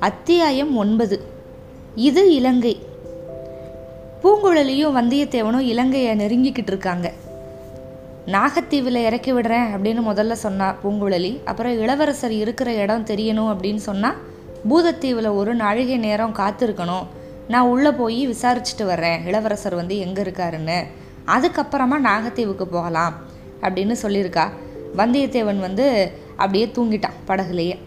அத்தியாயம் ஒன்பது. இது இலங்கை. பூங்குழலியும் வந்தியத்தேவனும் இலங்கையை நெருங்கிக்கிட்டு இருக்காங்க. நாகத்தீவில் இறக்கி விடுறேன் அப்படின்னு முதல்ல சொன்னா பூங்குழலி. அப்புறம் இளவரசர் இருக்கிற இடம் தெரியணும் அப்படின்னு சொன்னால் பூதத்தீவில் ஒரு நாழிகை நேரம் காத்திருக்கணும். நான் உள்ளே போய் விசாரிச்சுட்டு வர்றேன். இளவரசர் வந்து எங்கே இருக்காருன்னு. அதுக்கப்புறமா நாகத்தீவுக்கு போகலாம் அப்படின்னு சொல்லியிருக்கா. வந்தியத்தேவன் வந்து அப்படியே தூங்கிட்டான் படகுலையே.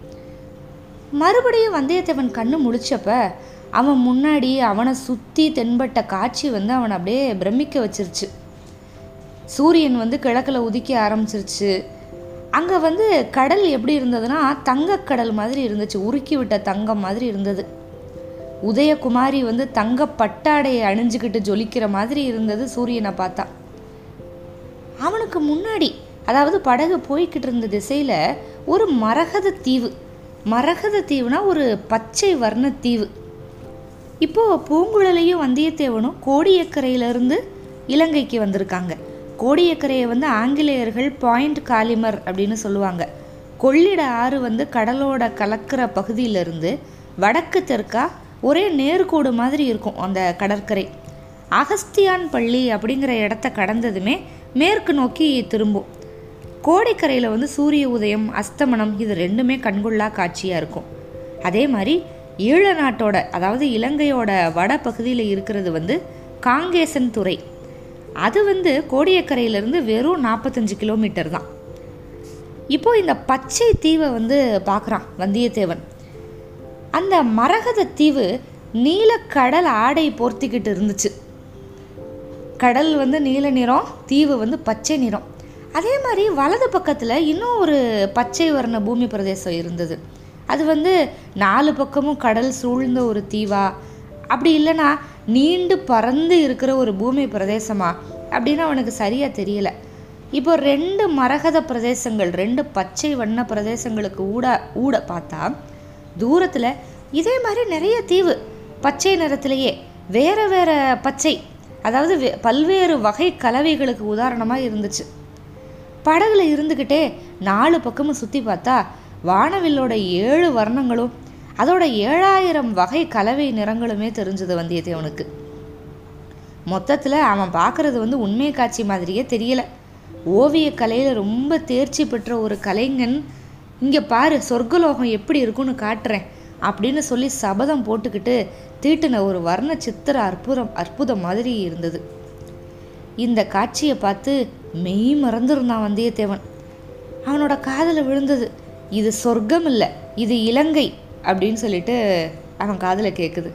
மறுபடியும் வந்தியத்தேவன் கண்ணு முழிச்சப்ப அவன் முன்னாடி அவனை சுற்றி தென்பட்ட காட்சி வந்து அவனை அப்படியே பிரமிக்க வச்சிருச்சு. சூரியன் வந்து கிழக்கில் உதிக்க ஆரம்பிச்சிருச்சு. அங்கே வந்து கடல் எப்படி இருந்ததுன்னா தங்கக்கடல் மாதிரி இருந்துச்சு. உருக்கி விட்ட தங்கம் மாதிரி இருந்தது. உதயகுமாரி வந்து தங்க பட்டாடையை அணிஞ்சுக்கிட்டு ஜொலிக்கிற மாதிரி இருந்தது சூரியனை பார்த்தா. அவனுக்கு முன்னாடி அதாவது படகு போய்கிட்டு இருந்த திசையில் ஒரு மரகத தீவு. மரகத தீவுனா ஒரு பச்சை வர்ண தீவு. இப்போ பூங்குழலையும் வந்தியத்தேவனும் கோடியக்கரையிலிருந்து இலங்கைக்கு வந்திருக்காங்க. கோடியக்கரையை வந்து ஆங்கிலேயர்கள் பாயிண்ட் காலிமர் அப்படின்னு சொல்லுவாங்க. கொள்ளிட ஆறு வந்து கடலோட கலக்கிற பகுதியிலிருந்து வடக்கு தெற்கா ஒரே நேர்கோடு மாதிரி இருக்கும் அந்த கடற்கரை. அகஸ்தியான் பள்ளி அப்படிங்கிற இடத்த கடந்ததுமே மேற்கு நோக்கி திரும்பும். கோடைக்கரையில் வந்து சூரிய உதயம் அஸ்தமனம் இது ரெண்டுமே கண்கொள்ளா காட்சியாக இருக்கும். அதே மாதிரி ஈழ நாட்டோட அதாவது இலங்கையோட வட பகுதியில் இருக்கிறது வந்து காங்கேசன் துறை. அது வந்து கோடியக்கரையிலேருந்து வெறும் நாற்பத்தஞ்சு கிலோமீட்டர் தான். இப்போ இந்த பச்சை தீவை வந்து பார்க்குறான் வந்தியத்தேவன். அந்த மரகத தீவு நீலக்கடல் ஆடை போர்த்திக்கிட்டு இருந்துச்சு. கடல் வந்து நீல நிறம் தீவு வந்து பச்சை நிறம். அதே மாதிரி வலது பக்கத்தில் இன்னும் ஒரு பச்சை வர்ண பூமி பிரதேசம் இருந்தது. அது வந்து நாலு பக்கமும் கடல் சூழ்ந்த ஒரு தீவா. அப்படி இல்லைன்னா நீண்டு பறந்து இருக்கிற ஒரு பூமி பிரதேசமா அப்படின்னு அவனுக்கு சரியாக தெரியல. இப்போ ரெண்டு மரகத பிரதேசங்கள் ரெண்டு பச்சை வண்ண பிரதேசங்களுக்கு ஊட ஊட பார்த்தா தூரத்தில் இதே மாதிரி நிறைய தீவு பச்சை நிறத்திலேயே வேறு வேறு பச்சை அதாவது வே- பல்வேறு வகை கலவைகளுக்கு உதாரணமாக இருந்துச்சு. படகுல இருந்துக்கிட்டே நாலு பக்கமும் சுற்றி பார்த்தா வானவில்லோட ஏழு வர்ணங்களும் அதோட ஏழாயிரம் வகை கலவை நிறங்களுமே தெரிஞ்சது வந்தியத்தேவனுக்கு. மொத்தத்தில் அவன் பார்க்கறது வந்து உண்மை காட்சி மாதிரியே தெரியலை. ஓவிய கலையில் ரொம்ப தேர்ச்சி பெற்ற ஒரு கலைஞன் இங்கே பாரு சொர்க்கலோகம் எப்படி இருக்குன்னு காட்டுறேன் அப்படின்னு சொல்லி சபதம் போட்டுக்கிட்டு தீட்டின ஒரு வர்ண சித்திர அற்புதம் அற்புதம் மாதிரி இருந்தது. இந்த காட்சியை பார்த்து மெய் மறந்துருந்தான் வந்தியத்தேவன். அவனோட காதில் விழுந்தது இது சொர்க்கம் இல்லை இது இலங்கை அப்படின்னு சொல்லிட்டு அவன் காதில் கேட்குது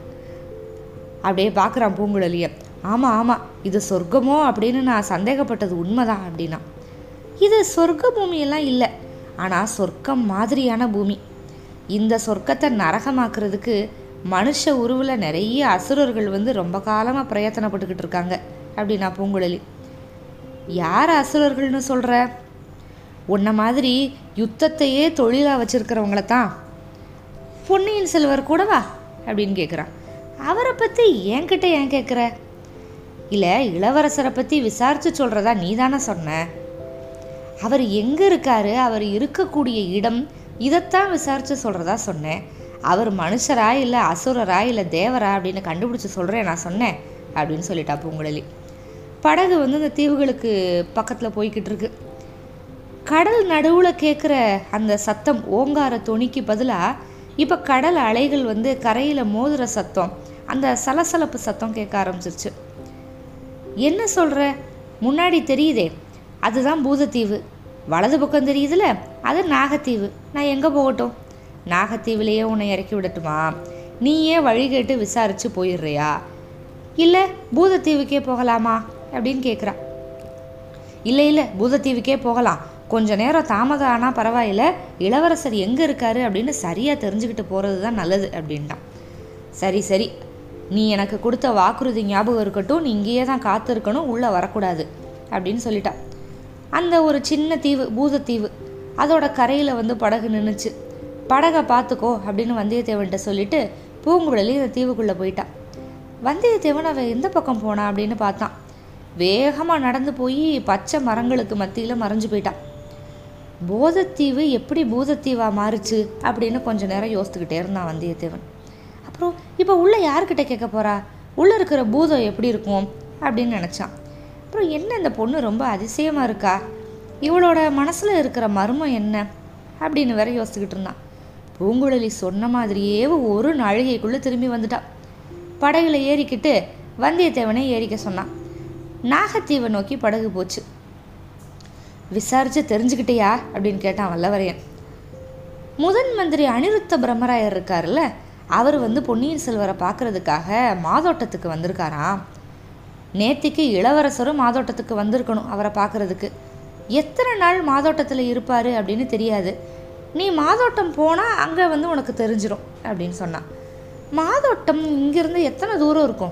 அப்படியே பார்க்குறான் பூங்குழலியை. ஆமாம் ஆமாம் இது சொர்க்கமோ? அப்படின்னு நான் சந்தேகப்பட்டது உண்மைதான் அப்படின்னா. இது சொர்க்க பூமியெல்லாம் இல்லை ஆனால் சொர்க்கம் மாதிரியான பூமி. இந்த சொர்க்கத்தை நரகமாக்குறதுக்கு மனுஷ உருவில் நிறைய அசுரர்கள் வந்து ரொம்ப காலமாக பிரயத்தனப்பட்டுக்கிட்டு இருக்காங்க அப்படின்னா பூங்குழலி. யார் அசுரர்கள்னு சொல்கிற உன்ன மாதிரி யுத்தத்தையே தொழிலாக வச்சுருக்கிறவங்கள தான் பொன்னியின் செல்வர் கூடவா அப்படின்னு கேட்குறான் அவரை பற்றி என்கிட்ட ஏன் கேட்குற இல்லை இளவரசரை பற்றி விசாரித்து சொல்கிறதா நீ தானே சொன்ன? அவர் எங்கே இருக்காரு? அவர் இருக்கக்கூடிய இடம் இதைத்தான் விசாரித்து சொல்கிறதா சொன்னேன் அவர் மனுஷரா இல்லை அசுரரா இல்லை தேவரா அப்படின்னு கண்டுபிடிச்சி சொல்கிறேன் நான் சொன்னேன் அப்படின்னு சொல்லிட்டா பூங்குழலி. படகு வந்து இந்த தீவுகளுக்கு பக்கத்தில் போய்கிட்டு இருக்கு. கடல் நடுவில் கேட்குற அந்த சத்தம் ஓங்கார துணிக்கு பதிலாக இப்போ கடல் அலைகள் வந்து கரையில் மோதுற சத்தம் அந்த சலசலப்பு சத்தம் கேட்க ஆரம்பிச்சிருச்சு. என்ன சொல்கிற முன்னாடி தெரியுதே அதுதான் பூதத்தீவு. வலது பக்கம் தெரியுதுல அது நாகத்தீவு. நான் எங்கே போகட்டும்? நாகத்தீவிலேயே உன்னை இறக்கி விடட்டுமா? நீயே வழி கேட்டு விசாரித்து போயிடுறியா? இல்லை பூதத்தீவுக்கே போகலாமா? அப்படின்னு கேட்குறா இல்லை இல்லை பூதத்தீவுக்கே போகலாம். கொஞ்ச நேரம் தாமதம் ஆனால் பரவாயில்ல. இளவரசர் எங்கே இருக்காரு அப்படின்னு சரியாக தெரிஞ்சுக்கிட்டு போகிறது தான் நல்லது அப்படின்ட்டான். சரி சரி. நீ எனக்கு கொடுத்த வாக்குறுதி ஞாபகம் இருக்கட்டும். நீ இங்கேயே தான் காத்திருக்கணும். உள்ளே வரக்கூடாது அப்படின்னு சொல்லிட்டான் அந்த ஒரு சின்ன தீவு பூதத்தீவு அதோட கரையில் வந்து படகு நின்றுச்சு படகை பார்த்துக்கோ அப்படின்னு வந்தியத்தேவன்கிட்ட சொல்லிட்டு பூங்குழலி அந்த தீவுக்குள்ளே போயிட்டான் வந்தியத்தேவன் அவன் எந்த பக்கம் போனா அப்படின்னு பார்த்தான். வேகமாக நடந்து போய் பச்சை மரங்களுக்கு மத்தியில் மறைஞ்சு போயிட்டான் போதத்தீவு எப்படி பூதத்தீவாக மாறுச்சு அப்படின்னு கொஞ்ச நேரம் யோசித்துக்கிட்டே இருந்தான் வந்தியத்தேவன். அப்புறம் இப்போ உள்ளே யார்கிட்ட கேட்க போறா? உள்ளே இருக்கிற பூதம் எப்படி இருக்கும் அப்படின்னு நினச்சான். அப்புறம் என்ன இந்த பொண்ணு ரொம்ப அதிசயமாக இருக்கா? இவளோட மனசில் இருக்கிற மர்மம் என்ன? அப்படின்னு வேற யோசிச்சுக்கிட்டு இருந்தான். பூங்குழலி சொன்ன மாதிரியே ஒரு நாழிகைக்குள்ளே திரும்பி வந்துட்டான் படகுல ஏறிக்கிட்டு வந்தியத்தேவனை ஏறிக்க சொன்னான். நாகத்தீவை நோக்கி படகு போச்சு. விசாரிச்சு தெரிஞ்சுக்கிட்டியா? அப்படின்னு கேட்டான் வல்லவரையன். முதன் மந்திரி அனிருத்த பிரம்மராயர் இருக்காருல்ல அவர் வந்து பொன்னியின் செல்வரை பார்க்கறதுக்காக மாதோட்டத்துக்கு வந்திருக்காராம். நேத்திக்கு இளவரசரும் மாதோட்டத்துக்கு வந்திருக்கணும் அவரை பார்க்கறதுக்கு. எத்தனை நாள் மாதோட்டத்தில் இருப்பார் அப்படின்னு தெரியாது. நீ மாதோட்டம் போனால் அங்கே வந்து உனக்கு தெரிஞ்சிடும் அப்படின்னு சொன்னான். மாதோட்டம் இங்கேருந்து எத்தனை தூரம் இருக்கும்?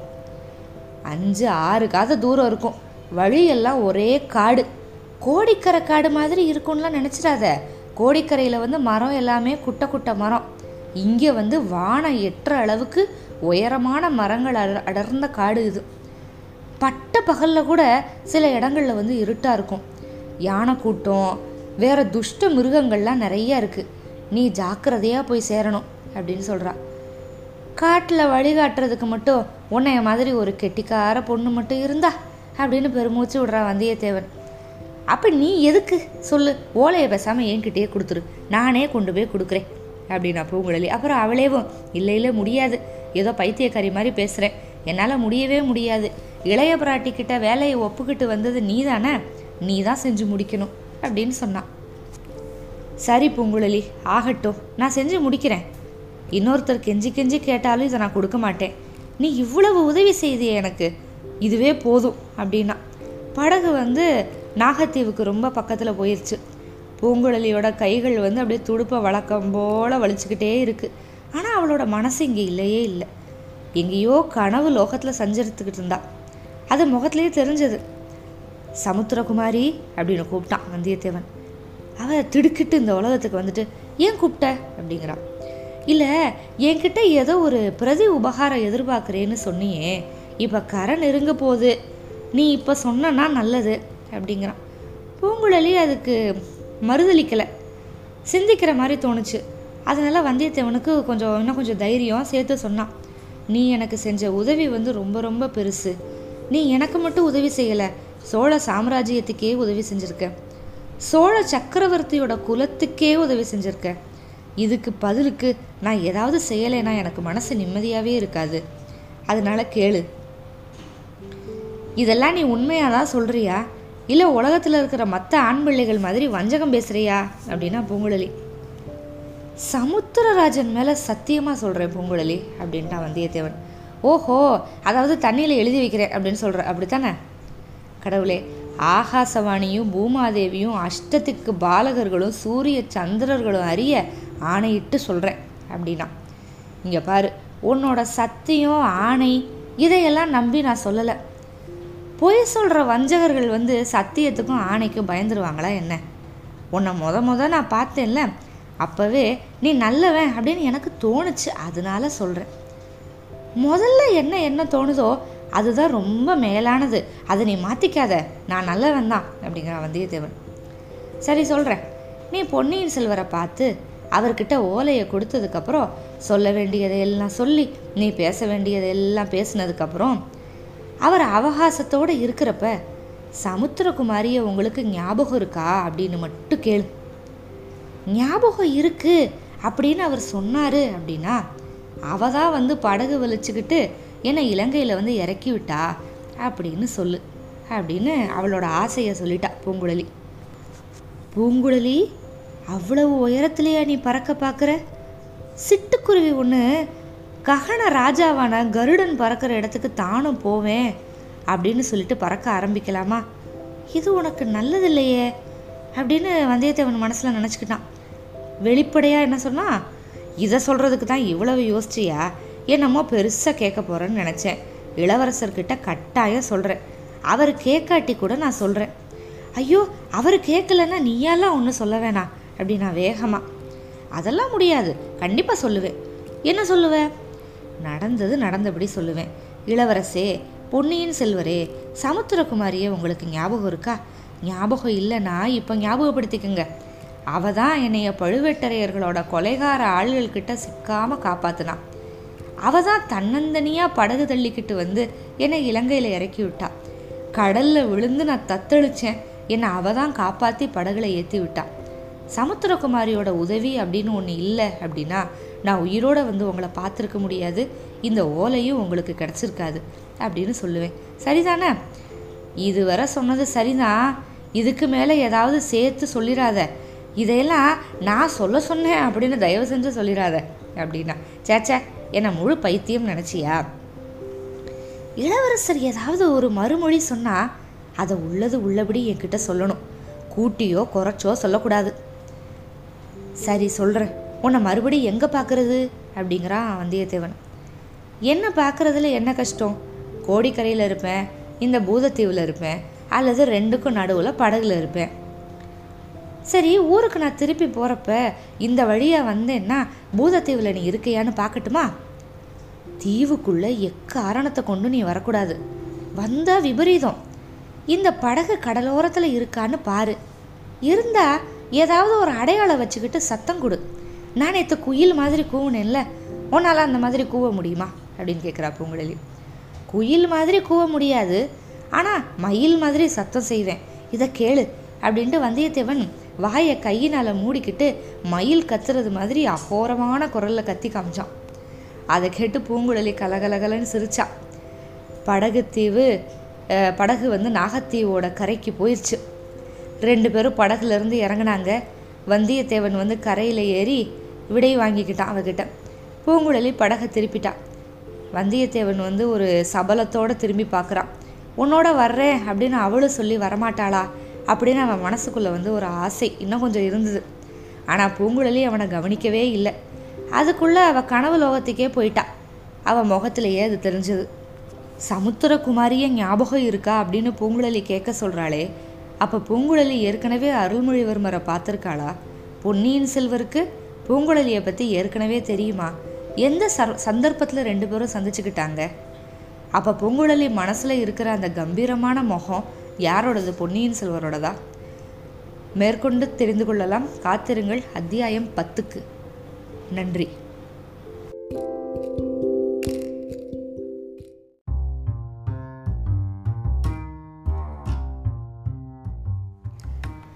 அஞ்சு ஆறு காத தூரம் இருக்கும். வழியெல்லாம் ஒரே காடு. கோடிக்கரை காடு மாதிரி இருக்கும்லாம் நினச்சிடாத. கோடிக்கரையில் வந்து மரம் எல்லாமே குட்டை குட்டை மரம். இங்கே வந்து வானம் எட்டுற அளவுக்கு உயரமான மரங்கள் அட அடர்ந்த காடு இது. பட்ட பகலில் கூட சில இடங்களில் வந்து இருட்டாக இருக்கும். யானை கூட்டம் வேற துஷ்ட மிருகங்கள்லாம் நிறைய இருக்குது நீ ஜாக்கிரதையாக போய் சேரணும் அப்படின்னு சொல்கிறா காட்டில் வழிகாட்டுறதுக்கு மட்டும் உன்னைய மாதிரி ஒரு கெட்டிக்கார பொண்ணு மட்டும் இருந்தா? அப்படின்னு பெருமூச்சு விடுறா வந்தியத்தேவன். அப்போ நீ எதுக்கு? சொல்லு. ஓலையை பேசாமல் என்கிட்டயே கொடுத்துரு. நானே கொண்டு போய் கொடுக்குறேன். அப்படின்னா பூங்குழலி அப்புறம் அவளேவும் இல்லை இல்லை முடியாது. ஏதோ பைத்தியக்காரி மாதிரி பேசுகிறேன் என்னால் முடியவே முடியாது. இளைய பிராட்டிக்கிட்ட வேலையை ஒப்புக்கிட்டு வந்தது நீ தானே நீ தான் செஞ்சு முடிக்கணும். அப்படின்னு சொன்னான் சரி பூங்குழலி. ஆகட்டும். நான் செஞ்சு முடிக்கிறேன். இன்னொருத்தர் கெஞ்சி கெஞ்சி கேட்டாலும் இதை நான் கொடுக்க மாட்டேன். நீ இவ்வளவு உதவி செய்தியே எனக்கு. இதுவே போதும் அப்படின்னா. படகு வந்து நாகத்தீவுக்கு ரொம்ப பக்கத்தில் போயிடுச்சு பூங்குழலியோட கைகள் வந்து அப்படியே துடுப்பை வழக்கம் போல் வலிச்சுக்கிட்டே இருக்குது ஆனால் அவளோட மனசு இங்கே இல்லையே இல்லை. எங்கேயோ கனவு லோகத்தில் சஞ்சரித்துக்கிட்டு இருந்தா. அது முகத்திலேயே தெரிஞ்சது. சமுத்திரகுமாரி அப்படின்னு கூப்பிட்டான் வந்தியத்தேவன். அவ திடுக்கிட்டு இந்த உலகத்துக்கு வந்துட்டு ஏன் கூப்பிட்ட? அப்படிங்கிறான். இல்லை என்கிட்ட ஏதோ ஒரு பிரதி உபகாரம் எதிர்பார்க்குறேன்னு சொன்னியே இப்போ கரை நெருங்க போகுது. நீ இப்போ சொன்னா நல்லது அப்படிங்கிறான். பூங்குழலி அதுக்கு மறுதளிக்கலை சிந்திக்கிற மாதிரி தோணுச்சு. அதனால் வந்தியத்தேவனுக்கு கொஞ்சம் இன்னும் கொஞ்சம் தைரியம் சேர்த்து சொன்னான். நீ எனக்கு செஞ்ச உதவி வந்து ரொம்ப ரொம்ப பெருசு. நீ எனக்கு மட்டும் உதவி செய்யலை சோழ சாம்ராஜ்யத்துக்கே உதவி செஞ்சுருக்க. சோழ சக்கரவர்த்தியோட குலத்துக்கே உதவி செஞ்சுருக்கேன் இதுக்கு பதிலுக்கு நான் ஏதாவது செய்யலைன்னா எனக்கு மனசு நிம்மதியாகவே இருக்காது. அதனால கேளு. இதெல்லாம் நீ உண்மையாக தான் சொல்கிறியா இல்லை உலகத்தில் இருக்கிற மற்ற ஆண் பிள்ளைகள் மாதிரி வஞ்சகம் பேசுகிறியா அப்படின்னா பூங்குழலி. சமுத்திரராஜன் மேலே சத்தியமாக சொல்கிறேன் பூங்குழலி அப்படின்ட்டான் வந்தியத்தேவன். ஓஹோ அதாவது தண்ணியில் எழுதி வைக்கிறேன் அப்படின்னு சொல்கிற அப்படித்தானே? கடவுளே ஆகாசவாணியும் பூமாதேவியும் அஷ்டத்துக்கு பாலகர்களும் சூரிய சந்திரர்களும் அறிய ஆணையிட்டு சொல்கிறேன் அப்படின்னா. இங்கே பாரு உன்னோட சத்தியம் ஆணை இதையெல்லாம் நம்பி நான் சொல்லலை. பொய் சொல்கிற வஞ்சகர்கள் வந்து சத்தியத்துக்கும் ஆணைக்கும் பயந்துருவாங்களா என்ன? உன்னை மொத மொத நான் பார்த்தேன்ல அப்போவே நீ நல்லவன் அப்படின்னு எனக்கு தோணுச்சு அதனால சொல்கிறேன் முதல்ல என்ன என்ன தோணுதோ அதுதான் ரொம்ப மேலானது. அதை நீ மாற்றிக்காத நான் நல்லவன் தான் அப்படிங்கிறான் வந்தியத்தேவன். சரி சொல்கிறேன் நீ பொன்னியின் செல்வரை பார்த்து அவர்கிட்ட ஓலையை கொடுத்ததுக்கப்புறம் சொல்ல வேண்டியதை எல்லாம் சொல்லி நீ பேச வேண்டியதெல்லாம் பேசினதுக்கப்புறம் அவர் அவகாசத்தோடு இருக்கிறப்ப சமுத்திரகுமாரியை உங்களுக்கு ஞாபகம் இருக்கா? அப்படின்னு மட்டும் கேளு. ஞாபகம் இருக்கு அப்படின்னு அவர் சொன்னார் அப்படின்னா அவ தான் வந்து படகு வலிச்சுக்கிட்டு என்னை இலங்கையில் வந்து இறக்கி விட்டா அப்படின்னு சொல்லு அப்படின்னு அவளோட ஆசையை சொல்லிட்டா பூங்குழலி. பூங்குழலி அவ்வளவு உயரத்துலையா நீ பறக்க பார்க்குற? சிட்டுக்குருவி ஒன்று ககன ராஜாவான கருடன் பறக்கிற இடத்துக்கு தானும் போவேன் அப்படின்னு சொல்லிட்டு பறக்க ஆரம்பிக்கலாமா? இது உனக்கு நல்லதில்லையே அப்படின்னு வந்தியத்தேவன் மனசில் நினச்சிக்கிட்டான். வெளிப்படையாக என்ன சொன்னால் இதை சொல்கிறதுக்கு தான் இவ்வளவு யோசிச்சியா? என்னமோ பெருசாக கேட்க போகிறேன்னு நினச்சேன். இளவரசர்கிட்ட கட்டாயம் சொல்கிறேன் அவர் கேட்காட்டி கூட நான் சொல்கிறேன் ஐயோ அவர் கேட்கலன்னா நீயாலாம் ஒன்றும் சொல்ல வேணாம். அப்படின்னா வேகமாக அதெல்லாம் முடியாது. கண்டிப்பாக சொல்லுவேன். என்ன சொல்லுவேன் நடந்தது நடந்தபடி சொல்லுவேன். இளவரசே பொன்னியின் செல்வரே சமுத்திரகுமாரியே உங்களுக்கு ஞாபகம் இருக்கா? ஞாபகம் இல்லைன்னா இப்போ ஞாபகப்படுத்திக்கங்க. அவ தான் என்னைய பழுவேட்டரையர்களோட கொலைகார ஆள்கள்கிட்ட சிக்காமல் காப்பாத்தினான் அவ தான் தன்னந்தனியாக படகு தள்ளிக்கிட்டு வந்து என்னை இலங்கையில் இறக்கி விட்டா. கடலில் விழுந்து நான் தத்தளிச்சேன். என்னை அவ தான் காப்பாற்றி படகுல ஏற்றி விட்டாள் சமுத்திரகுமாரியோட உதவி அப்படின்னு ஒன்று இல்லை அப்படின்னா நான் உயிரோட வந்து உங்களை பார்த்துருக்க முடியாது. இந்த ஓலையும் உங்களுக்கு கிடச்சிருக்காது அப்படின்னு சொல்லுவேன். சரிதானே? இதுவரை சொன்னது சரிதான் இதுக்கு மேலே ஏதாவது சேர்த்து சொல்லிடாத. இதையெல்லாம் நான் சொல்ல சொன்னேன் அப்படின்னு தயவு செஞ்சு சொல்லிடாத அப்படின்னா சேச்சே என்னை முழு பைத்தியம் நினச்சியா? இளவரசர் ஏதாவது ஒரு மறுமொழி சொன்னால் அதை உள்ளது உள்ளபடி என்கிட்ட சொல்லணும். கூட்டியோ குறைச்சோ சொல்லக்கூடாது. சரி சொல்கிறேன் உன்னை மறுபடியும் எங்கே பார்க்குறது அப்படிங்கிறான் வந்தியத்தேவன். என்ன பார்க்குறதுல என்ன கஷ்டம்? கோடிக்கரையில் இருப்பேன் இந்த பூதத்தீவில் இருப்பேன் அல்லது ரெண்டுக்கும் நடுவில் படகுல இருப்பேன். சரி ஊருக்கு நான் திருப்பி போகிறப்ப இந்த வழியாக வந்தேன்னா பூதத்தீவில் நீ இருக்கையான்னு பார்க்கட்டுமா தீவுக்குள்ளே எக்காரணத்தை கொண்டு நீ வரக்கூடாது. வந்தால் விபரீதம். இந்த படகு கடலோரத்தில் இருக்கான்னு பாரு. இருந்தால் ஏதாவது ஒரு அடையாளம் வச்சுக்கிட்டு சத்தம் கொடு. நான் நேற்று குயில் மாதிரி கூவுனேன்ல உன்னால் அந்த மாதிரி கூவ முடியுமா? அப்படின்னு கேட்குறா பூங்குழலி. குயில் மாதிரி கூவ முடியாது ஆனால் மயில் மாதிரி சத்தம் செய்வேன். இதை கேளு அப்படின்ட்டு வந்தியத்தேவன் வாயை கையினால் மூடிக்கிட்டு மயில் கத்துறது மாதிரி அகோரமான குரலில் கத்தி காமிச்சான். அதை கேட்டு பூங்குழலி கலகலகலன்னு சிரிச்சா. படகுத்தீவு படகு வந்து நாகத்தீவோட கரைக்கு போயிடுச்சு ரெண்டு பேரும் படகுலேருந்து இறங்குனாங்க. வந்தியத்தேவன் வந்து கரையில் ஏறி விடை வாங்கிக்கிட்டான் அவகிட்ட. பூங்குழலி படகை திருப்பிட்டான் வந்தியத்தேவன் வந்து ஒரு சபலத்தோடு திரும்பி பார்க்குறான் உன்னோட வர்றேன் அப்படின்னு அவளும் சொல்லி வரமாட்டாளா? அப்படின்னு அவன் மனசுக்குள்ளே வந்து ஒரு ஆசை இன்னும் கொஞ்சம் இருந்தது. ஆனால் பூங்குழலி அவனை கவனிக்கவே இல்லை. அதுக்குள்ளே அவள் கனவு லோகத்துக்கே போயிட்டா. அவன் முகத்திலேயே அது தெரிஞ்சது. சமுத்திரகுமாரியை ஞாபகம் இருக்கா? அப்படின்னு பூங்குழலி கேட்க சொல்கிறாளே அப்போ பூங்குழலி ஏற்கனவே அருள்மொழிவர்மரை பார்த்துருக்காளா? பொன்னியின் செல்வருக்கு பூங்குழலியை பற்றி ஏற்கனவே தெரியுமா? எந்த சர் சந்தர்ப்பத்தில் ரெண்டு பேரும் சந்திச்சுக்கிட்டாங்க? அப்போ பூங்குழலி மனசில் இருக்கிற அந்த கம்பீரமான முகம் யாரோடது? பொன்னியின் செல்வரோடதா? மேற்கொண்டு தெரிந்து கொள்ளலாம். காத்திருங்கள். அத்தியாயம் பத்துக்கு. நன்றி.